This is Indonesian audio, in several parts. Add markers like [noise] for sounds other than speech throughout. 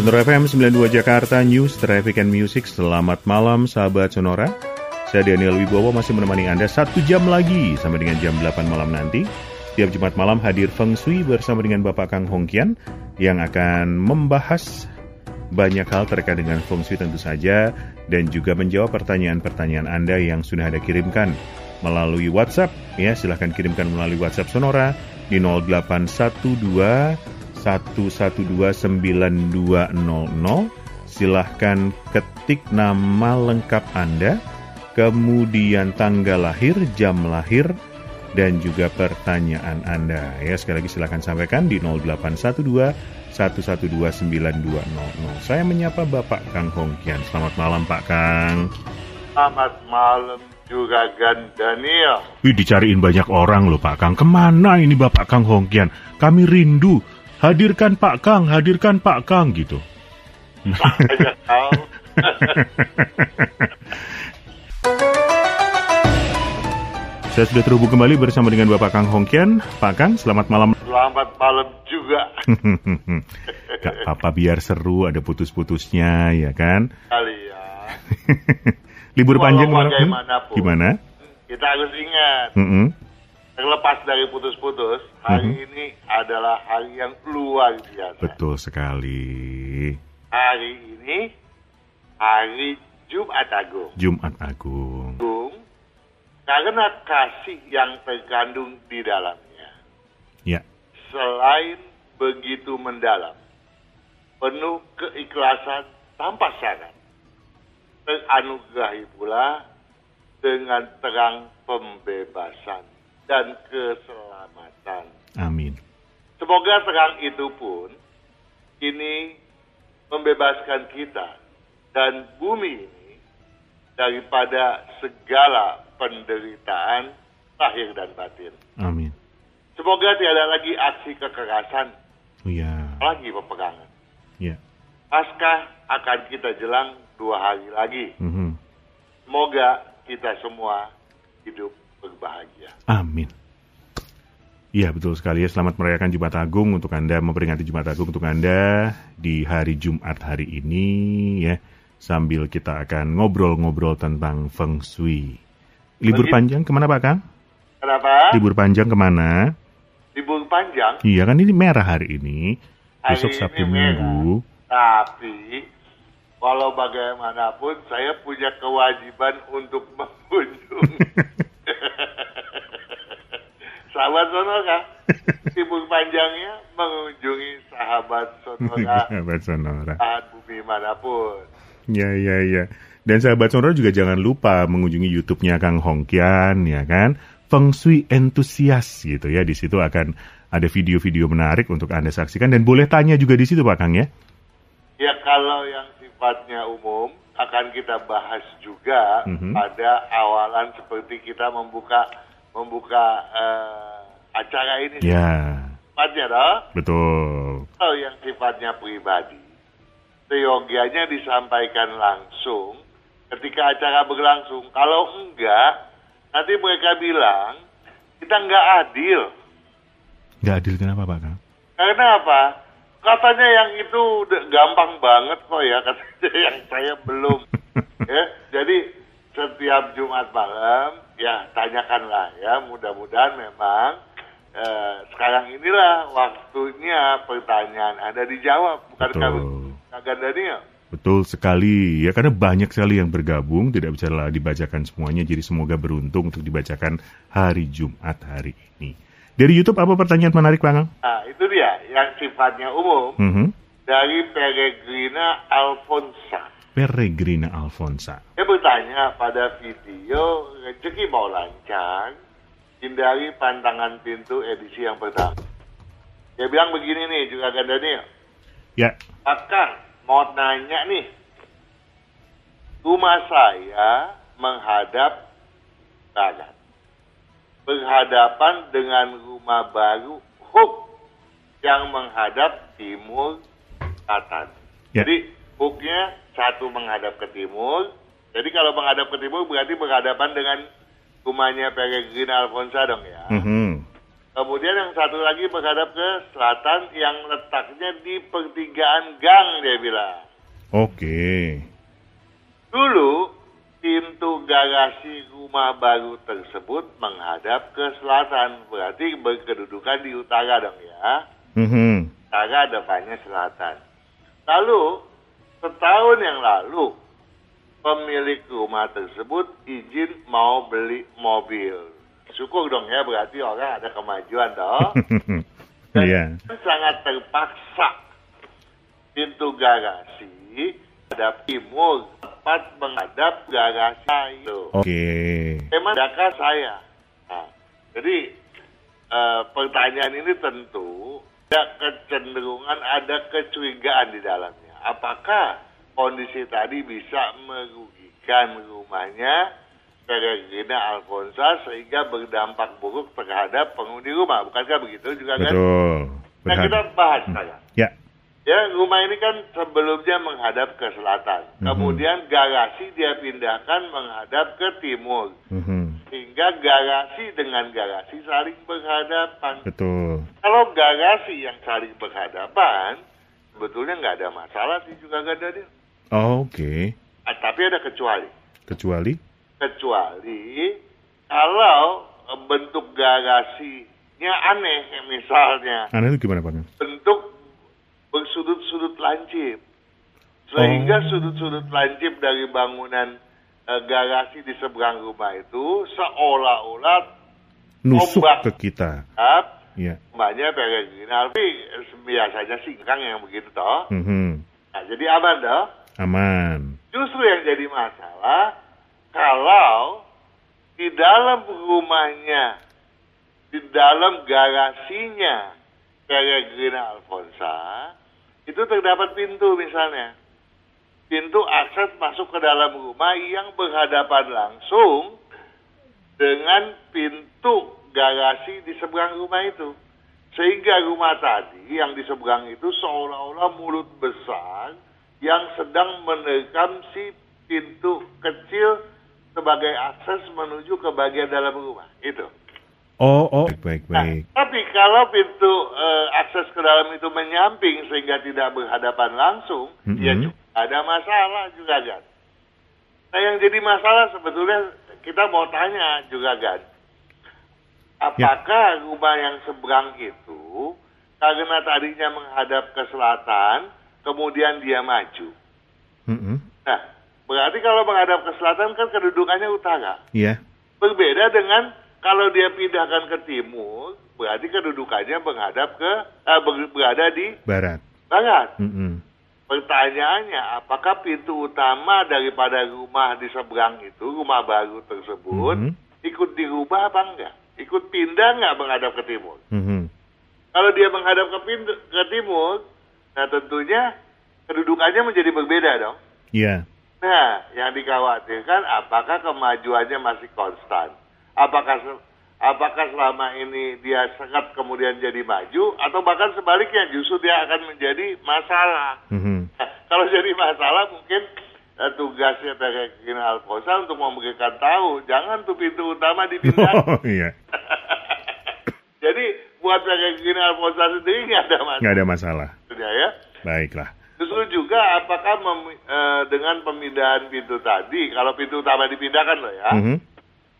Sonora FM 92 Jakarta News Traffic and Music. Selamat malam sahabat Sonora. Saya Daniel Wibowo masih menemani Anda satu jam lagi sampai dengan jam 8 malam nanti. Setiap Jumat malam hadir Feng Shui bersama dengan Bapak Kang Hongkian yang akan membahas banyak hal terkait dengan Feng Shui tentu saja dan juga menjawab pertanyaan-pertanyaan Anda yang sudah ada kirimkan melalui WhatsApp. Ya, silahkan kirimkan melalui WhatsApp Sonora di 0812 1129200. Silahkan ketik nama lengkap Anda, kemudian tanggal lahir, jam lahir, dan juga pertanyaan Anda. Ya, sekali lagi silahkan sampaikan di 0812 1129200. Saya menyapa Bapak Kang Hongkian. Selamat malam Pak Kang. Selamat malam juga Daniel. Wih, dicariin banyak orang loh Pak Kang. Ke mana ini Bapak Kang Hongkian? Kami rindu hadirkan Pak Kang, hadirkan Pak Kang gitu. [laughs] Saya sudah terhubung kembali bersama dengan Bapak Kang Hongkian. Pak Kang, selamat malam. Selamat malam juga. [laughs] Gak apa-apa biar seru, ada putus-putusnya ya kan? Kali ya. [laughs] Libur Walau panjang bagaimanapun. Gimana? Kita harus ingat, Mm-mm. Terlepas dari putus-putus, hari Mhm. ini adalah hari yang luar biasa. Betul sekali. Hari ini hari Jumat Agung. Jumat Agung. Agung, Karena kasih yang terkandung di dalamnya. Ya, Selain begitu mendalam, penuh keikhlasan tanpa syarat, teranugerahi pula dengan terang pembebasan dan keselamatan. amin. Semoga terang itu pun ini membebaskan kita dan bumi ini daripada segala penderitaan lahir dan batin. Amin. Semoga tiada lagi aksi kekerasan, Ya, lagi peperangan. ya. Paskah akan kita jelang dua hari lagi. Mhm. Semoga kita semua hidup berbahagia. Amin. Iya betul sekali ya. Selamat merayakan Jumat Agung untuk Anda, memperingati Jumat Agung untuk Anda di hari Jumat hari ini ya. Sambil kita akan ngobrol-ngobrol tentang Feng Shui. Libur Begitu. panjang ke mana Pak Kang? Kenapa? Libur panjang ke mana? Libur panjang, Iya kan ini merah hari ini. Hari Besok ini Sabtu merah. Minggu. tapi walau bagaimanapun saya punya kewajiban untuk mengunjungi [laughs] sahabat Sonora. Libur [laughs] panjangnya mengunjungi sahabat Sonora Sahabat Sonora. saat bumi mana pun. Ya, ya, ya. Dan sahabat Sonora juga jangan lupa mengunjungi YouTube-nya Kang Hongkian, ya kan? Feng Shui Entusias gitu ya. Di situ akan ada video-video menarik untuk Anda saksikan dan boleh tanya juga di situ Pak Kang ya. Ya kalau yang sifatnya umum akan kita bahas juga Mhm. pada awalan seperti kita membuka membuka eh, acara ini. Ya, Sifatnya toh. betul. Kalau yang sifatnya pribadi, seyogianya disampaikan langsung ketika acara berlangsung. Kalau enggak, nanti mereka bilang kita enggak adil. Nggak adil kenapa Pak? Karena apa? Katanya yang itu gampang banget kok ya, [laughs] katanya yang saya belum. [laughs] ya, jadi setiap Jumat malam, ya tanyakanlah ya, mudah-mudahan memang eh, sekarang inilah waktunya pertanyaan Anda dijawab, bukan kagak Daniel. Betul sekali ya karena banyak sekali yang bergabung tidak bisa dibacakan semuanya jadi semoga beruntung untuk dibacakan hari Jumat hari ini. Dari YouTube apa pertanyaan menarik Pak Kang? Nah, itu dia yang sifatnya umum Mhm. dari Peregrina Alfonsa. Peregrina Alfonsa. Dia bertanya pada video rezeki mau lancar, hindari pantangan pintu edisi yang pertama. Dia bilang begini nih juga kan Daniel. Ya, Akan mau nanya nih, rumah saya menghadap barat, berhadapan dengan rumah baru Hook yang menghadap timur selatan. Ya. Jadi hooknya satu menghadap ke timur. Jadi kalau menghadap ke timur berarti berhadapan dengan rumahnya Peregrina Alfonsa dong ya. Mhm. Kemudian yang satu lagi menghadap ke selatan yang letaknya di pertigaan gang dia bilang. Oke. Dulu pintu garasi rumah baru tersebut menghadap ke selatan, berarti berkedudukan di utara dong ya. Mhm. Utara depannya selatan. Lalu setahun yang lalu pemilik rumah tersebut izin mau beli mobil. Syukur dong ya, berarti orang ada kemajuan dong. [laughs] Dan Iya. sangat terpaksa pintu garasi ada timur tepat menghadap garasi itu. Oke. Memang adakah saya? Nah, jadi eh, pertanyaan ini tentu ada kecenderungan, ada kecurigaan di dalamnya. Apakah kondisi tadi bisa merugikan rumahnya Peregrina Alfonsa sehingga berdampak buruk terhadap penghuni rumah? Bukankah begitu juga kan? Betul. Nah kita bahas sekarang. Ya. Ya, rumah ini kan sebelumnya menghadap ke selatan. Mhm. Kemudian garasi dia pindahkan menghadap ke timur. Mhm. Sehingga garasi dengan garasi saling berhadapan. Betul. Kalau garasi yang saling berhadapan, sebetulnya nggak ada masalah sih juga nggak ada. Oke. Ah, tapi ada kecuali. Kecuali? Kecuali kalau bentuk garasinya aneh, misalnya. Aneh itu gimana, Pak? bentuk bersudut-sudut lancip. Sehingga Oh. sudut-sudut lancip dari bangunan eh, garasi di seberang rumah itu seolah-olah Nusuk Ombak. ke kita. up Iya. rumahnya peregrina. Tapi eh, biasanya singkang yang begitu toh. Mhm. Nah, jadi aman toh. Aman. Justru yang jadi masalah kalau di dalam rumahnya, di dalam garasinya Peregrina Alfonsa, itu terdapat pintu misalnya. Pintu akses masuk ke dalam rumah yang berhadapan langsung dengan pintu garasi di seberang rumah itu. Sehingga rumah tadi yang di seberang itu seolah-olah mulut besar yang sedang menerkam si pintu kecil sebagai akses menuju ke bagian dalam rumah. Itu. Oh, oh. Baik, baik, Nah, baik. tapi kalau pintu eh, akses ke dalam itu menyamping sehingga tidak berhadapan langsung, Mhm. ya juga ada masalah juga kan. Nah yang jadi masalah sebetulnya kita mau tanya juga kan, apakah rumah yang seberang itu karena tadinya menghadap ke selatan, kemudian dia maju. Mhm. Nah, berarti kalau menghadap ke selatan kan kedudukannya utara. Iya. Berbeda dengan kalau dia pindahkan ke timur, berarti kedudukannya menghadap ke eh, ber- berada di Barat. barat. Mhm. Pertanyaannya, apakah pintu utama daripada rumah di seberang itu, rumah baru tersebut, Mhm. ikut dirubah apa enggak? Ikut pindah nggak menghadap ke timur? Mhm. Kalau dia menghadap ke, pintu, ke timur, nah tentunya kedudukannya menjadi berbeda dong. Iya. Nah, yang dikhawatirkan apakah kemajuannya masih konstan? Apakah apakah selama ini dia sangat kemudian jadi maju atau bahkan sebaliknya justru dia akan menjadi masalah? Mhm. Nah, kalau jadi masalah mungkin eh, tugasnya Peregrina Alfonsa untuk memberikan tahu jangan tuh pintu utama dipindah. [laughs] Oh, iya. [laughs] jadi buat Peregrina Alfonsa sendiri nggak ada masalah Nggak ada masalah. ya. Baiklah. Justru juga apakah mem- eh, dengan pemindahan pintu tadi, kalau pintu utama dipindahkan loh ya, Mhm.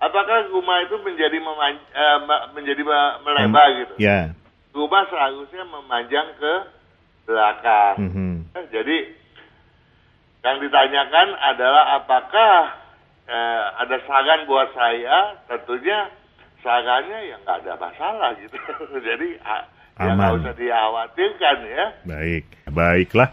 apakah rumah itu menjadi meman- eh, ma- menjadi me- melebar gitu? Ya. Rumah seharusnya memanjang ke belakang. Mhm. Eh, Jadi yang ditanyakan adalah apakah eh, ada saran buat saya? Tentunya sarannya ya nggak ada masalah gitu. [laughs] Jadi ah, ya nggak Aman. usah dikhawatirkan ya. Baik. Baiklah.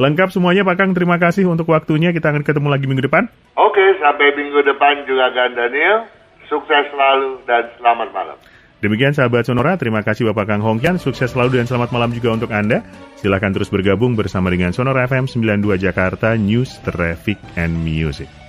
Lengkap semuanya Pak Kang. Terima kasih untuk waktunya. Kita akan ketemu lagi minggu depan. Oke, sampai minggu depan juga Gan Daniel. Sukses selalu dan selamat malam. Demikian sahabat Sonora, terima kasih Bapak Kang Hongkian, sukses selalu dan selamat malam juga untuk Anda. Silahkan terus bergabung bersama dengan Sonora FM 92 Jakarta News, Traffic, and Music.